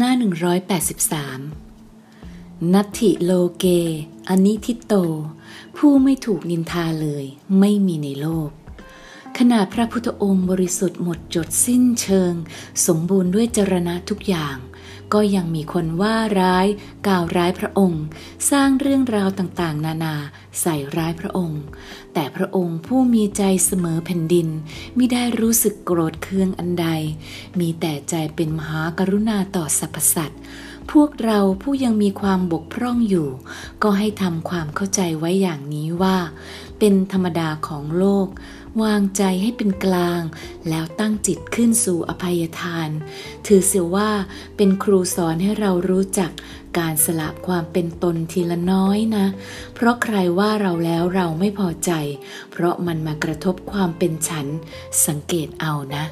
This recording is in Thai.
หน้า 183 นัตถิโลเก อนิทิโต ผู้ไม่ถูกนินทาเลยไม่มีในโลก ขณะพระพุทธองค์บริสุทธิ์หมดจดสิ้นเชิง สมบูรณ์ด้วยจรณะทุกอย่าง ก็ยังมีคนว่าร้าย กล่าวร้ายพระองค์ สร้างเรื่องราวต่างๆ นานาใส่ร้ายพระองค์ แต่พระองค์ผู้มีใจเสมอแผ่นดินมิได้รู้สึกโกรธเคืองอันใด มีแต่ใจเป็นมหากรุณาต่อสรรพสัตว์ พวกเราผู้ยังมีความบกพร่องอยู่ ก็ให้ทำความเข้าใจไว้อย่างนี้ว่า เป็นธรรมดาของโลก วางใจให้เป็นกลาง แล้วตั้งจิตขึ้นสู่อภัยทาน ถือเสียว่าเป็นครูสอนให้เรารู้จักการสละความเป็นตนทีละน้อยนะ เพราะใครว่าเราแล้วเราไม่พอใจ เพราะมันมากระทบความเป็นฉันสังเกตเอานะ